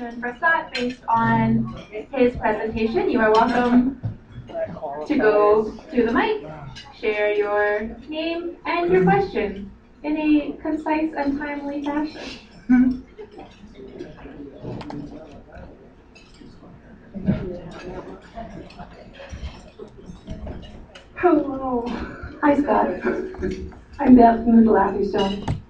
question for Scott based on his presentation. You are welcome to go to the mic, share your name and your question in a concise and timely fashion. Hello. Hi, Scott. I'm Beth from the Laughingstone.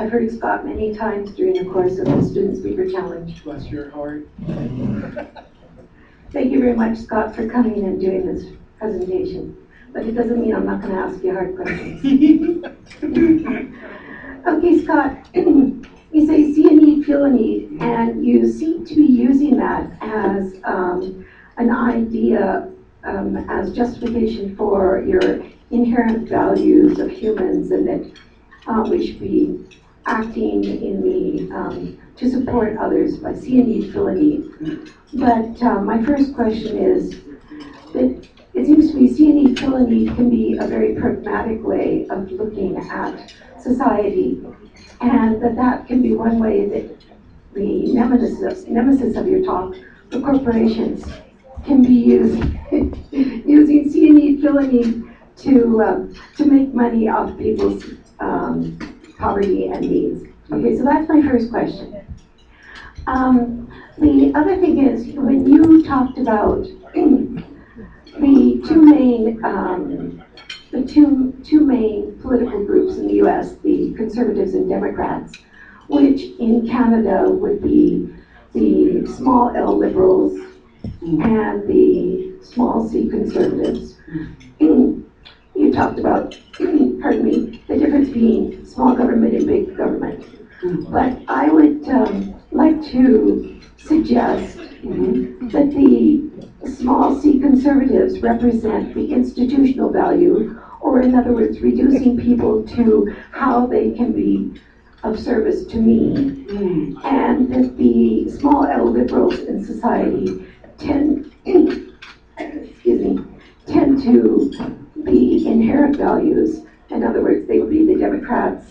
I've heard Scott many times during the course of the Student Speaker Challenge. Bless your heart. Thank you very much, Scott, for coming and doing this presentation. But it doesn't mean I'm not going to ask you hard questions. okay, Scott. you say see a need, feel a need, and you seem to be using that as um, an idea um, as justification for your inherent values of humans and that uh, we should be acting in the um, to support others by seeing feel a. But uh, my first question is that it seems to me see a need, feel can be a very pragmatic way of looking at society, and that that can be one way that the nemesis, nemesis of your talk, the corporations, can be used using need, feel to um, to make money off people's um, poverty and needs. Okay, so that's my first question. Um, the other thing is when you talked about the two main um, the two two main political groups in the U.S., the conservatives and Democrats, which in Canada would be the small L liberals and the small c conservatives. you talked about, pardon me, the difference between small government and big government. But I would um, like to suggest that the small c conservatives represent the institutional value, or in other words, reducing people to how they can be of service to me, and that the small L liberals in society tend, excuse me, tend to the inherent values. In other words, they would be the Democrats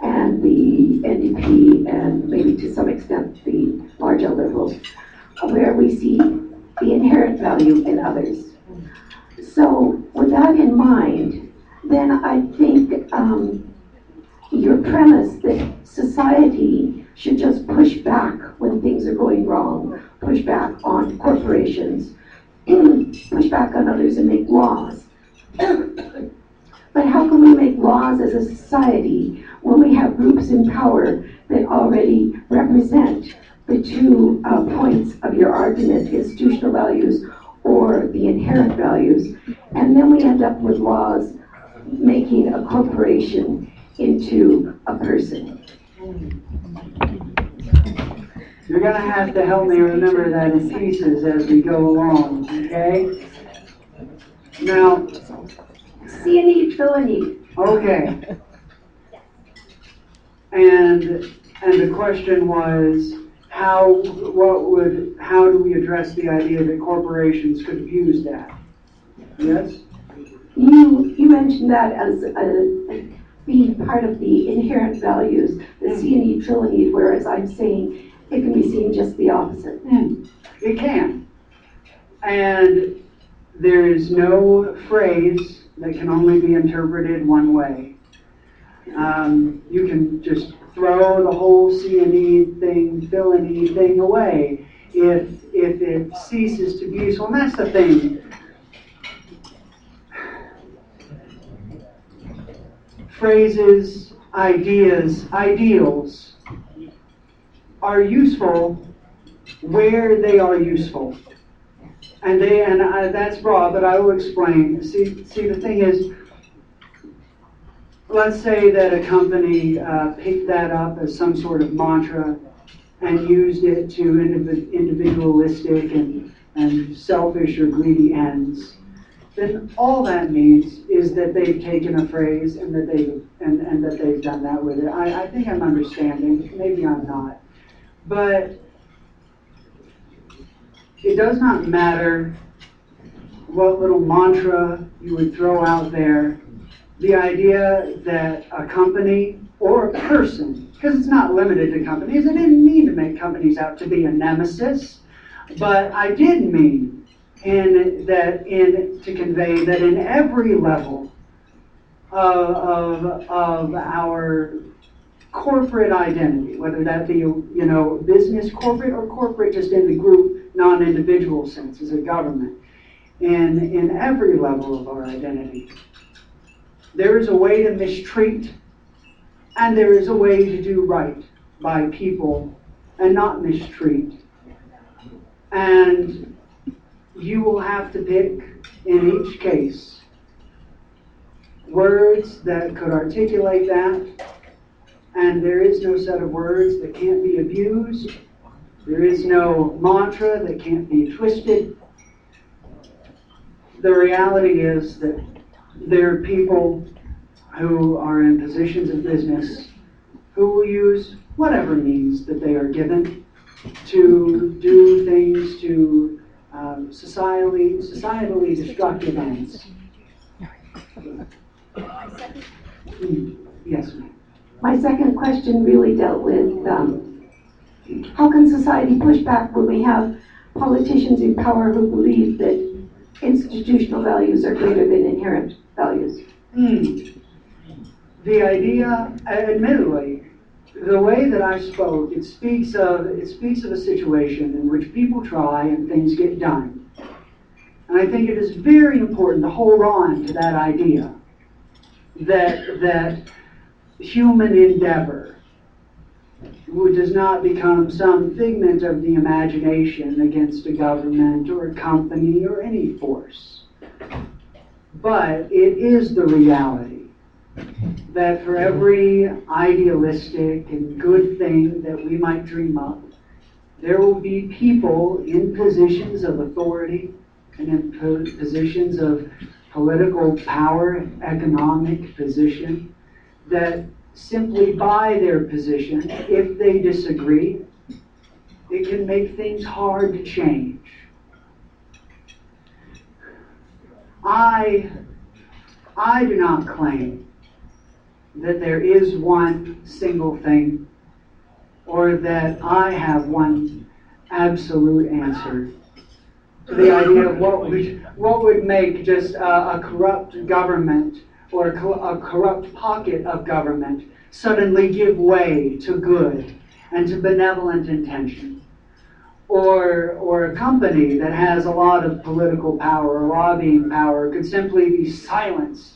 and the NDP and maybe to some extent the large L liberals, where we see the inherent value in others. So with that in mind, then I think um, your premise that society should just push back when things are going wrong, push back on corporations, push back on others and make laws. but how can we as a society when we have groups in power that already represent the two uh, points of your argument, institutional values or the inherent values, and then we end up with laws making a corporation into a person. You're going to have to help me remember that in pieces as we go along, okay? Now, see a need, fill a need. Okay. And and the question was how what would how do we address the idea that corporations could abuse that? Yes? You you mentioned that as a, being part of the inherent values, the see a need, fill a need, whereas I'm saying it can be seen just the opposite. Mm, it can. And there is no phrase that can only be interpreted one way. Um, you can just throw the whole see a need thing, fill a need thing away if if it ceases to be useful. And that's the thing. Phrases, ideas, ideals are useful where they are useful. And they and I, that's broad, but I will explain. See, see, the thing is, let's say that a company uh, picked that up as some sort of mantra and used it to indiv- individualistic and, and selfish or greedy ends. Then all that means is that they've taken a phrase and that they've and, and that they've done that with it. I, I think I'm understanding. Maybe I'm not. But it does not matter what little mantra you would throw out there. The idea that a company or a person because it's not limited to companies. I didn't mean to make companies out to be a nemesis, but I did mean in that in to convey that in every level of, of, of our corporate identity, whether that be you know business corporate or corporate just in the group non-individual sense as a government, and in every level of our identity, there is a way to mistreat and there is a way to do right by people and not mistreat. And you will have to pick in each case words that could articulate that. And there is no set of words that can't be abused. There is no mantra that can't be twisted. The reality is that there are people who are in positions of business who will use whatever means that they are given to do things to um, societally, societally destructive ends. Hmm. Yes, ma'am. My second question really dealt with um, how can society push back when we have politicians in power who believe that institutional values are greater than inherent values? Hmm. The idea, admittedly, the way that I spoke, it speaks of it speaks of a situation in which people try and things get done. And I think it is very important to hold on to that idea that that human endeavor does not become some figment of the imagination against a government or a company or any force. But it is the reality that for every idealistic and good thing that we might dream up, there will be people in positions of authority and in positions of political power, economic position, that simply by their position, if they disagree, it can make things hard to change. I, I do not claim that there is one single thing or that I have one absolute answer to the idea of what would, what would make just a, a corrupt government or a, corrupt pocket of government suddenly give way to good and to benevolent intention. Or, or a company that has a lot of political power or lobbying power could simply be silenced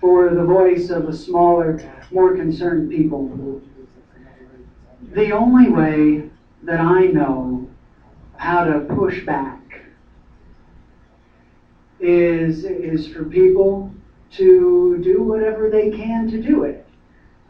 for the voice of a smaller, more concerned people. The only way that I know how to push back is, is for people to do whatever they can to do it.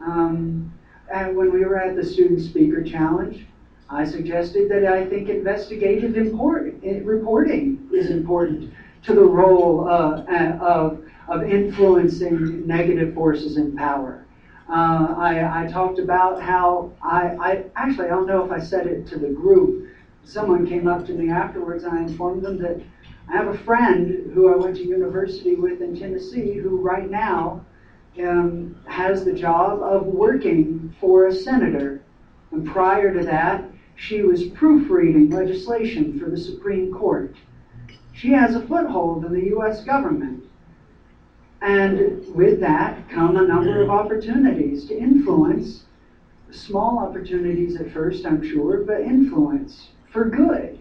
Um, and when we were at the Student Speaker Challenge, I suggested that I think investigative import, reporting is important to the role uh, of of influencing negative forces in power. Uh, I, I, talked about how I, I, actually I don't know if I said it to the group. Someone came up to me afterwards I informed them that I have a friend who I went to university with in Tennessee who right now um, has the job of working for a senator. And prior to that, she was proofreading legislation for the Supreme Court. She has a foothold in the U.S. government. And with that come a number of opportunities to influence, small opportunities at first, I'm sure, but influence for good.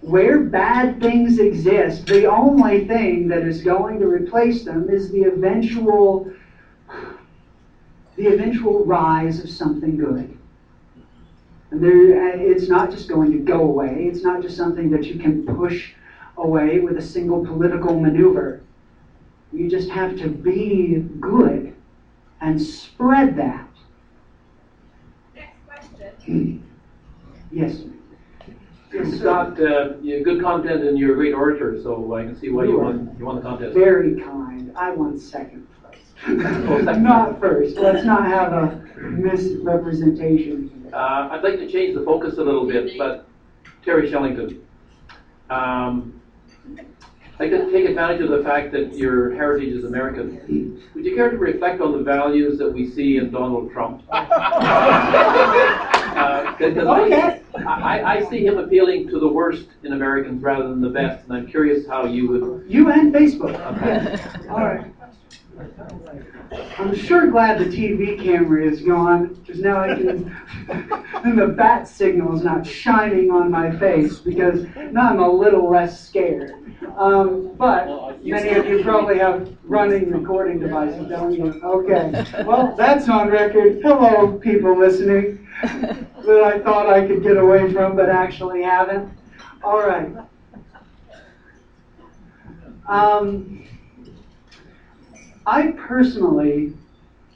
Where bad things exist, the only thing that is going to replace them is the eventual the eventual rise of something good. And there, it's not just going to go away. It's not just something that you can push away with a single political maneuver. You just have to be good and spread that. Next question. Yes. Yes, Scott, uh, you have good content and you're a great orator, so I can see why you won, you won the contest. Very kind. I won second place. Oh, second. not first. Let's not have a misrepresentation. Uh, I'd like to change the focus a little bit, but Terry Shellington, um, like to take advantage of the fact that your heritage is American. Would you care to reflect on the values that we see in Donald Trump? Uh, 'cause Okay. I, I, I see him appealing to the worst in Americans rather than the best, and I'm curious how you would. You and Facebook. Okay. All right. I'm sure glad the TV camera is gone, because now I can, and the bat signal is not shining on my face, because now I'm a little less scared. Um, but many of you probably have running recording devices, don't you? Okay. Well, that's on record. Hello, people listening, that I thought I could get away from, but actually haven't. All right. Um, I personally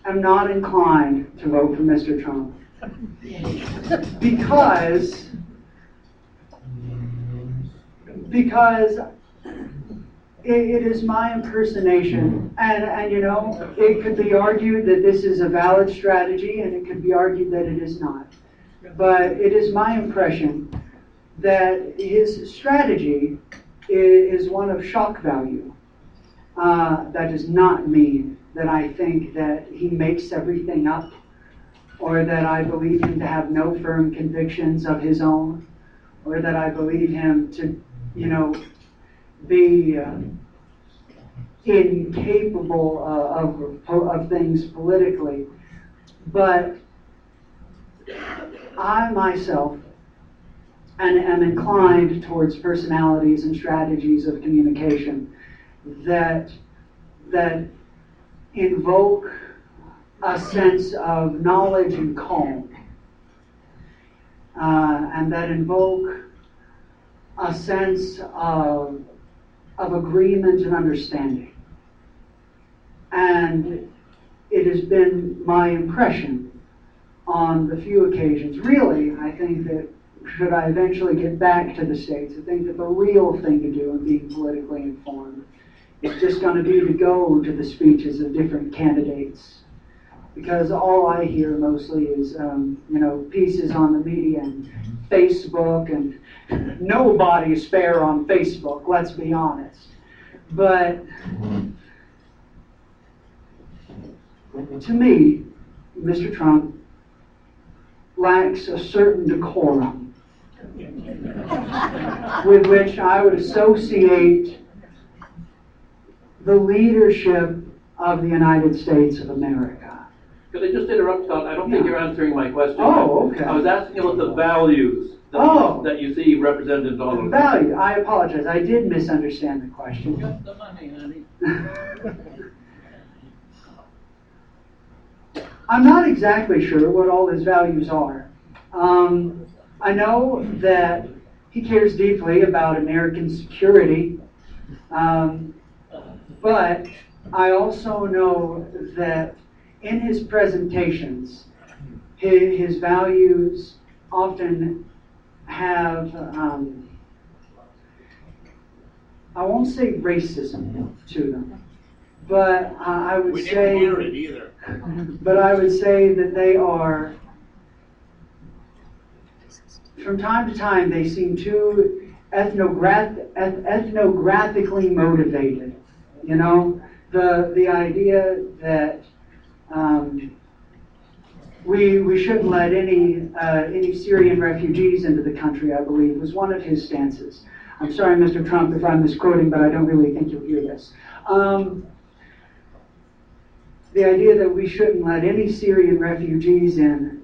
am not inclined to vote for Mr. Trump because because it, is my impersonation, and and you know it could be argued that this is a valid strategy, and it could be argued that it is not. But it is my impression that his strategy is one of shock value. Uh, that does not mean that I think that he makes everything up or that I believe him to have no firm convictions of his own or that I believe him to, you know, be uh, incapable uh, of, of things politically. But I myself and am inclined towards personalities and strategies of communication that that invoke a sense of knowledge and calm, uh, and that invoke a sense of of agreement and understanding. And it has been my impression on the few occasions, really, I think that should I eventually get back to the States, I think that the real thing to do in being politically informed is just going to be to go to the speeches of different candidates. Because all I hear mostly is, um, you know, pieces on the media and Facebook, and nobody's fair on Facebook, let's be honest. But to me, Mr. Trump lacks a certain decorum with which I would associate the leadership of the United States of America. Could I just interrupt, Scott? I don't think you're answering my question. Oh, okay. I was asking about the values that, Oh. that you see represented in Donald Trump. Value, I apologize, I did misunderstand the question. the money, honey. I'm not exactly sure what all his values are. Um, I know that he cares deeply about American security, um, but I also know that in his presentations, his, his values often have, um, I won't say racism to them, but uh, I would We say. didn't hear it either. But I would say that they are, from time to time, they seem too ethnograph- eth- ethnographically motivated. You know, the, the idea that um, we, we shouldn't let any, uh, any Syrian refugees into the country, I believe, was one of his stances. I'm sorry, Mr. Trump, if I'm misquoting, but I don't really think you'll hear this. Um, the idea that we shouldn't let any Syrian refugees in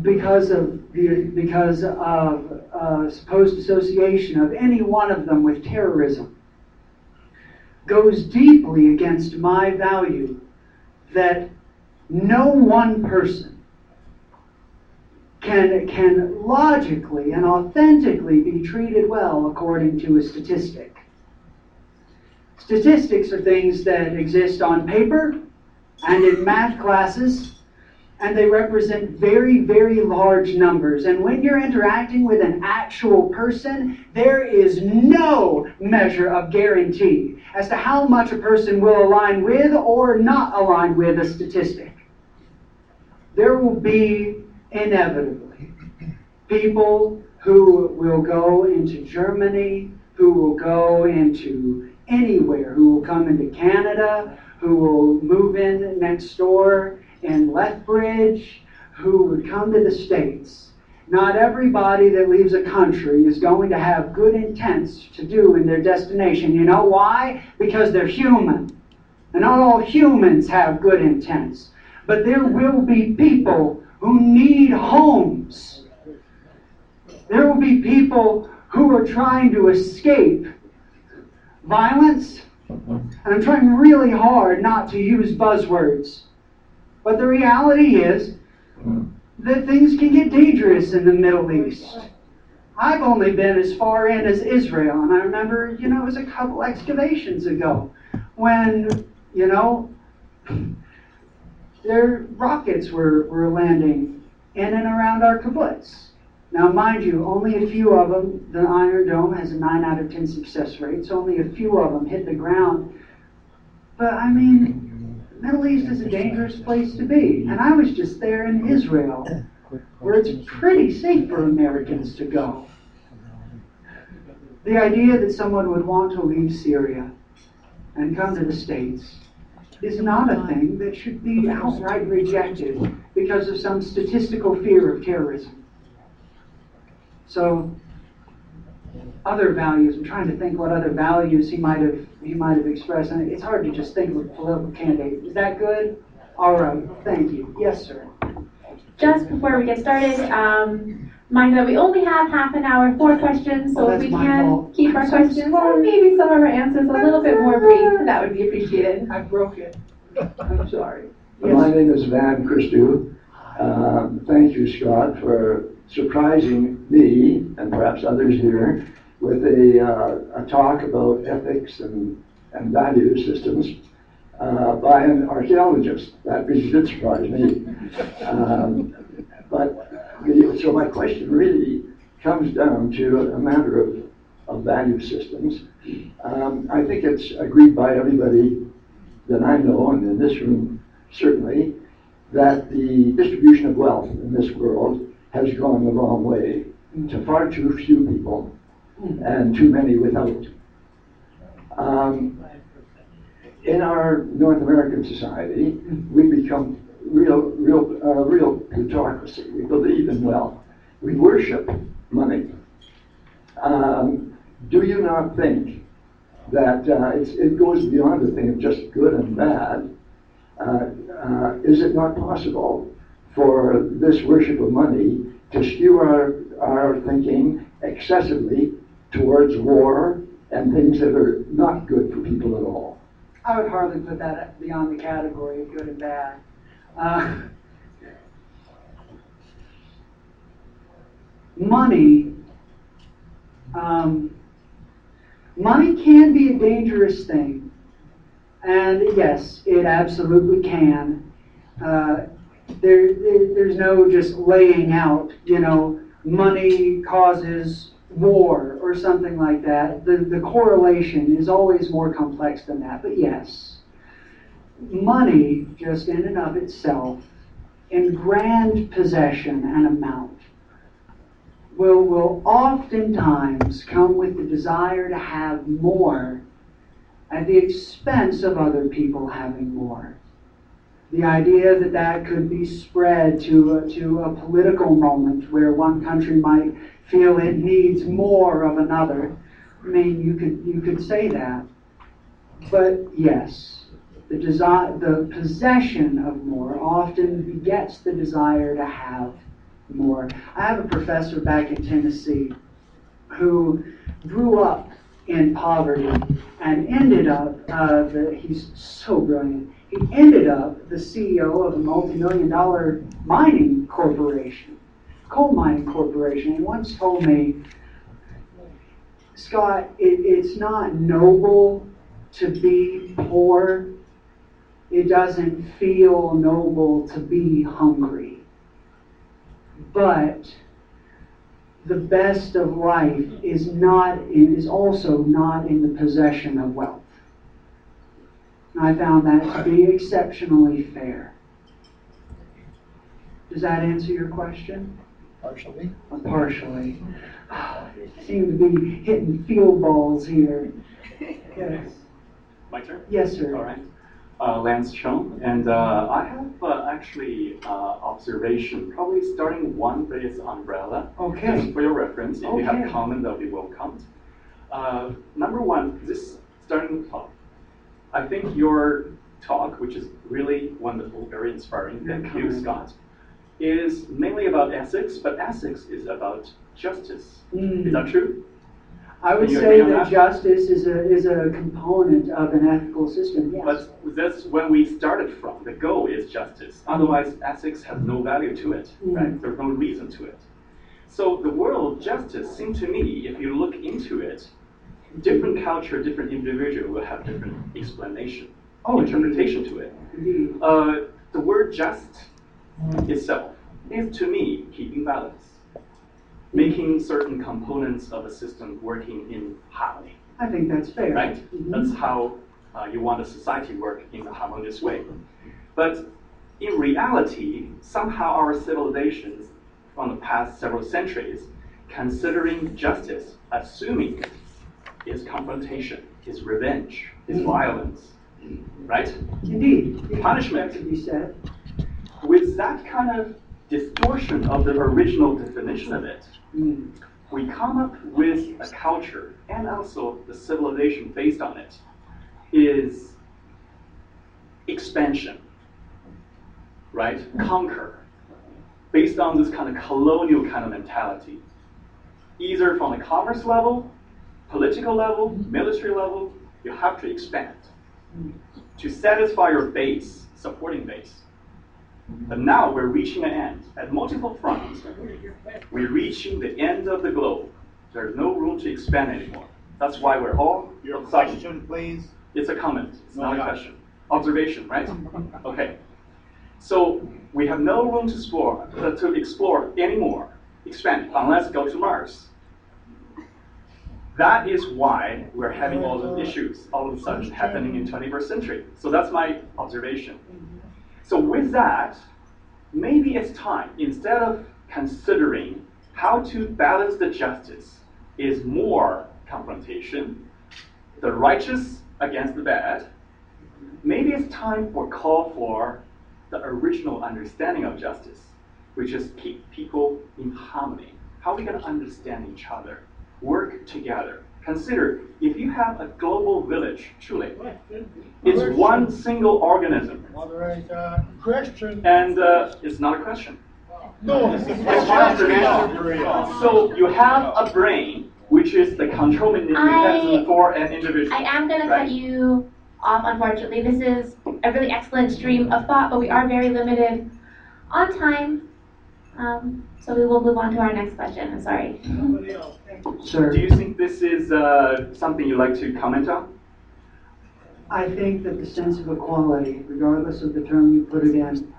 because of the because of uh, supposed association of any one of them with terrorism goes deeply against my value that no one person can can logically and authentically be treated well according to a statistic. Statistics are things that exist on paper and in math classes, and they represent very, very large numbers. And when you're interacting with an actual person, there is no measure of guarantee as to how much a person will align with or not align with a statistic. There will be inevitably people who will go into Germany, who will go into anywhere, who will come into Canada, who will move in next door in Lethbridge, who would come to the States. Not everybody that leaves a country is going to have good intents to do in their destination. You know why? Because they're human. And not all humans have good intents. But there will be people who need homes. There will be people who are trying to escape violence. And I'm trying really hard not to use buzzwords. But the reality is that things can get dangerous in the Middle East. I've only been as far in as Israel, and I remember, you know, it was a couple excavations ago when, you know, their rockets were, were landing in and around our kibbutz. Now, mind you, only a few of them, the Iron Dome has a 9 out of 10 success rate, so only a few of them hit the ground. But, I mean, Middle East is a dangerous place to be. And I was just there in Israel, where it's pretty safe for Americans to go. The idea that someone would want to leave Syria and come to the States is not a thing that should be outright rejected because of some statistical fear of terrorism. So, other values. I'm trying to think what other values he might have he might have expressed, and it's hard to just think of a political candidate. Is that good? All right. Thank you. Yes, sir. Just before we get started, um, mind that we only have half an hour for questions, so Oh, if we can fault. keep our I'm so questions sorry. or maybe some of our answers a little bit more brief, that would be appreciated. I broke it. I'm sorry. My name is Van Christou. Um, Thank you, Scott, for surprising me and perhaps others here with a, uh, a talk about ethics and, and value systems uh, by an archaeologist. That really did surprise me. Um, But, so my question really comes down to a matter of, of value systems. Um, I think it's agreed by everybody that I know, and in this room certainly, that the distribution of wealth in this world has gone the wrong way to far too few people and too many without. Um, in our North American society, we become real, real, uh, real plutocracy. We believe in wealth. We worship money. Um, do you not think that uh, it's, it goes beyond the thing of just good and bad? Uh, uh, is it not possible for this worship of money to skew our, our thinking excessively towards war and things that are not good for people at all? I would hardly put that beyond the category of good and bad. Uh, money, um, money can be a dangerous thing, and yes, it absolutely can. Uh, there, there- there's no just laying out, you know, money causes war or something like that. The, the correlation is always more complex than that, but yes. Money, just in and of itself, in grand possession and amount, will, will oftentimes come with the desire to have more at the expense of other people having more. The idea that that could be spread to a, to a political moment where one country might feel it needs more of another. I mean, you could you could say that, but yes, the desire, the possession of more often begets the desire to have more. I have a professor back in Tennessee who grew up in poverty and ended up, uh, the, he's so brilliant, he ended up the CEO of a multi-million dollar mining corporation, coal mining corporation. He once told me, Scott, it, it's not noble to be poor. It doesn't feel noble to be hungry. But the best of life is not in, is also not in the possession of wealth. And I found that to be exceptionally fair. Does that answer your question? Partially. Partially. seem to be hitting field balls here. Yes, My turn? yes, sir. All right. Uh, Lance Chung, and uh, I have uh, actually uh, observation, probably starting one base umbrella. Okay. Just for your reference, if you have comment, that'll be welcomed. Uh, number one, this starting talk. I think your talk, which is really wonderful, very inspiring, thank you. Scott, is mainly about ethics, but ethics is about justice. Mm. Is that true? I would say that that? justice is a, is a component of an ethical system, yes. But that's where we started from. The goal is justice. Otherwise, ethics has no value to it, Mm. right? There's no reason to it. So the world of justice seems to me, if you look into it, different culture, different individual will have different explanation, Oh, interpretation to it. Indeed. Uh, the word just itself is to me keeping balance, making certain components of a system working in harmony I think that's fair. right? Mhm. That's how uh, you want a society work in a harmonious way. But in reality, somehow our civilizations from the past several centuries, considering justice, assuming it is confrontation, is revenge, is Mhm. violence, right? Indeed. Punishment. That could be said. With that kind of distortion of the original definition of it, Mm. we come up with a culture and also the civilization based on it is expansion, right? Conquer, based on this kind of colonial kind of mentality, either from the commerce level, political level, military level, you have to expand to satisfy your base, supporting base. But now we're reaching an end at multiple fronts. We're reaching the end of the globe. There's no room to expand anymore. That's why we're all Your question, please. It's a comment, it's No, not a question. Observation, right? Okay. So we have no room to explore, uh, to explore anymore, expand, unless go to Mars. That is why we're having all those issues all of a sudden happening in 21st century. So that's my observation. So with that, maybe it's time, instead of considering how to balance the justice, is more confrontation, the righteous against the bad, maybe it's time for call for the original understanding of justice, which is keep people in harmony. How are we going to understand each other? Work together. Consider if you have a global village, truly, it's one single organism, Moderator, question. and uh, it's not a question. No, it's a just an answer. question. So you have a brain, which is the control mechanism for an individual. I am gonna cut you off, unfortunately. This is a really excellent stream of thought, but we are very limited on time. Um, so we will move on to our next question. I'm sorry. Somebody else. Sir. Do you think this is uh, something you'd like to comment on? I think that the sense of equality, regardless of the term you put it in,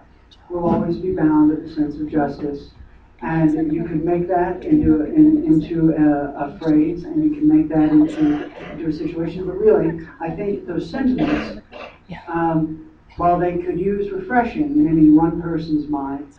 will always be bound to the sense of justice. And you can make that into, in, into a, a phrase, and you can make that into, into a situation. But really, I think those sentiments, um, while they could use refreshing in any one person's mind,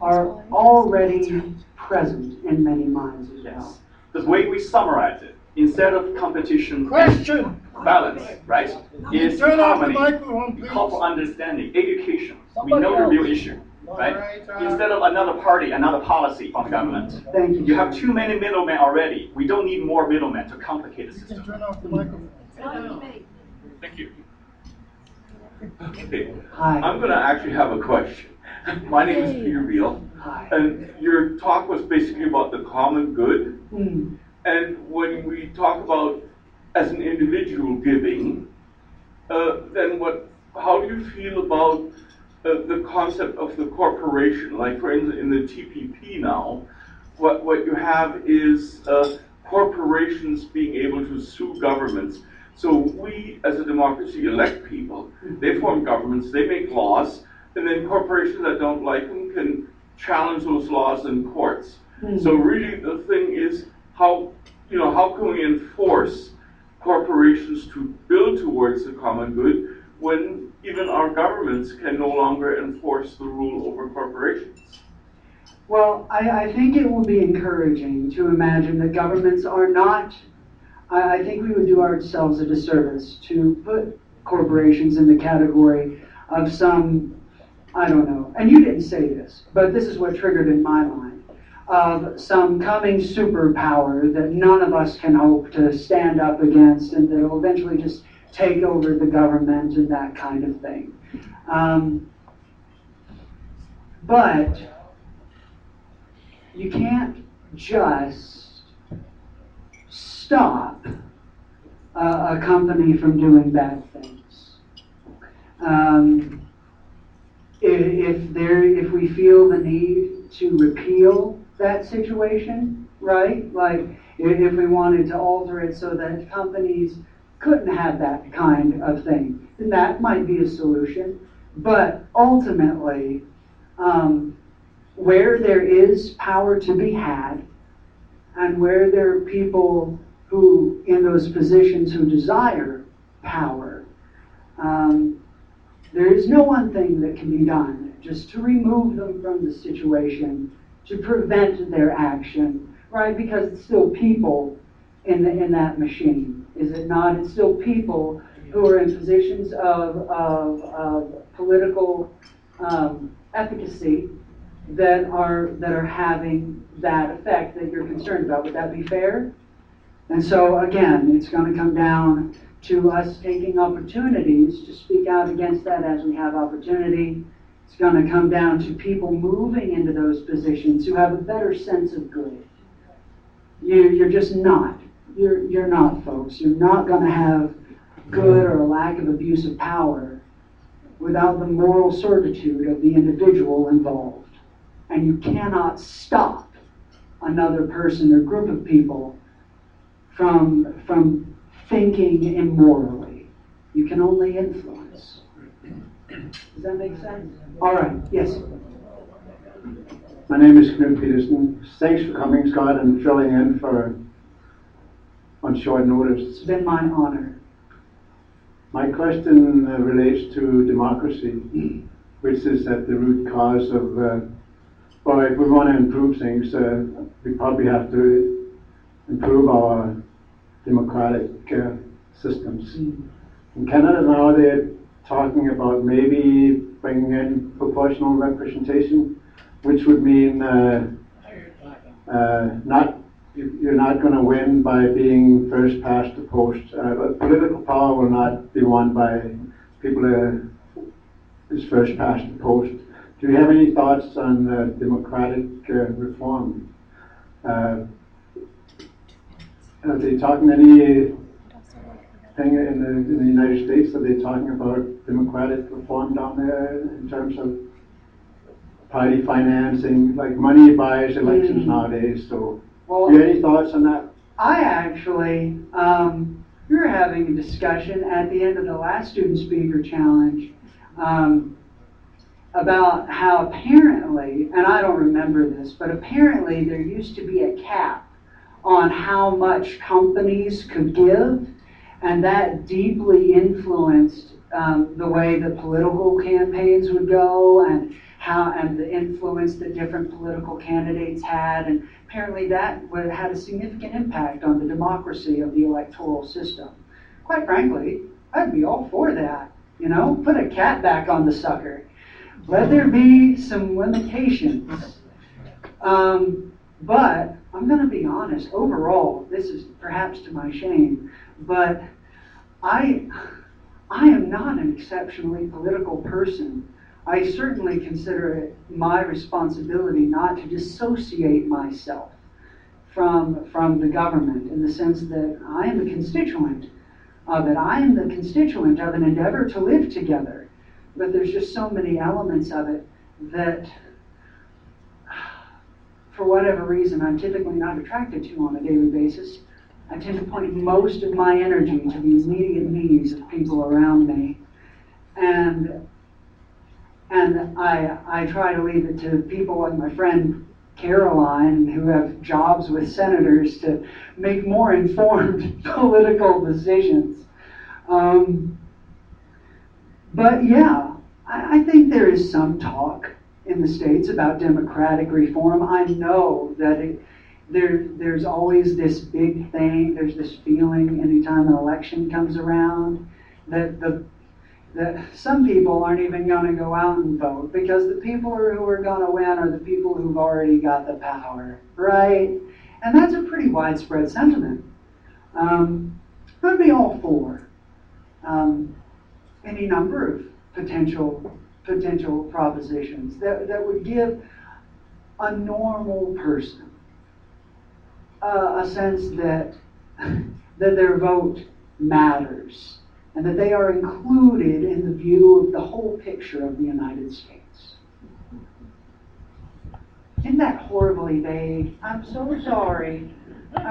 are already present in many minds as well. The way we summarize it, instead of competition, Question. balance, right, is Turn off the harmony. microphone, We call for understanding, education. We Somebody know the real issue, right? Moderator. Uh, instead of another party, another policy from the government. Thank you. You have too many middlemen already. We don't need more middlemen to complicate the You can system. turn off the microphone. Thank you. Okay, Hi. I'm gonna actually have a question. My name is Peter Beal, Hi. and your talk was basically about the common good. Hmm. And when we talk about as an individual giving, uh, then what, how do you feel about uh, the concept of the corporation? Like for instance, in the TPP now, what, what you have is uh, corporations being able to sue governments. So we, as a democracy, elect people. They form governments, they make laws, and then corporations that don't like them can challenge those laws in courts. Hmm. So really, the thing is how you know how can we enforce corporations to build towards the common good when even our governments can no longer enforce the rule over corporations? Well, I, I think it will be encouraging to imagine that governments are not, I, I think we would do ourselves a disservice to put corporations in the category of some, I don't know, and you didn't say this, but this is what triggered in my mind, of some coming superpower that none of us can hope to stand up against and that will eventually just take over the government and that kind of thing. Um, but you can't just stop a, a company from doing bad things. Um, if, if there, if we feel the need to repeal that situation, right? Like if, we wanted to alter it so that companies couldn't have that kind of thing, then that might be a solution. But ultimately, um, where there is power to be had, and where there are people who, in those positions, who desire power, um, there is no one thing that can be done just to remove them from the situation, to prevent their action, right? Because it's still people in, the, in that machine, is it not? It's still people who are in positions of, of, of political um, efficacy that are that are having that effect that you're concerned about. Would that be fair? And so again, it's going to come down to us taking opportunities to speak out against that as we have opportunity. It's going to come down to people moving into those positions who have a better sense of good. You, you're just not. You're, you're not, folks. You're not going to have good or a lack of abuse of power without the moral certitude of the individual involved. And you cannot stop another person or group of people from, from thinking immorally. You can only influence. Does that make sense? All right, yes. My name is Knut Peterson. Thanks for coming, Scott, and filling in for on short notice. It's been my honor. My question uh, relates to democracy, which is at the root cause of, uh, well, if we want to improve things, uh, we probably have to improve our democratic uh, systems. In Canada now, they're talking about maybe bringing in proportional representation, which would mean uh, uh, not you- you're not going to win by being first past the post. Uh, political power will not be won by people who is first past the post. Do you have any thoughts on uh, democratic uh, reform? Are they talking any thing in the, in the United States? Are they talking about democratic reform down there in terms of party financing? Like money buys elections Mm. nowadays, so. Well, Do you have any thoughts on that? I actually, um, we were having a discussion at the end of the last Student Speaker Challenge um, about how apparently, and I don't remember this, but apparently there used to be a cap on how much companies could give, and that deeply influenced um, the way the political campaigns would go and how and the influence that different political candidates had and apparently that would, had a significant impact on the democracy of the electoral system. Quite frankly, I'd be all for that. You know, put a cat back on the sucker. Let there be some limitations. Um, but I'm going to be honest. Overall, this is perhaps to my shame, but I, I am not an exceptionally political person. I certainly consider it my responsibility not to dissociate myself from, from the government in the sense that I am a constituent of it. I am the constituent of an endeavor to live together. But there's just so many elements of it that, for whatever reason, I'm typically not attracted to on a daily basis. I tend to point most of my energy to the immediate needs of people around me. And and I, I try to leave it to people like my friend Caroline, who have jobs with senators, to make more informed political decisions. Um, but yeah, I, I think there is some talk in the States about democratic reform, I know that it, there, there's always this big thing, there's this feeling anytime an election comes around that the that some people aren't even going to go out and vote because the people who are going to win are the people who've already got the power, right? And that's a pretty widespread sentiment. Um, I'd be all for um, any number of potential potential propositions that, that would give a normal person uh, a sense that that their vote matters and that they are included in the view of the whole picture of the United States. Isn't that horribly vague? I'm so sorry.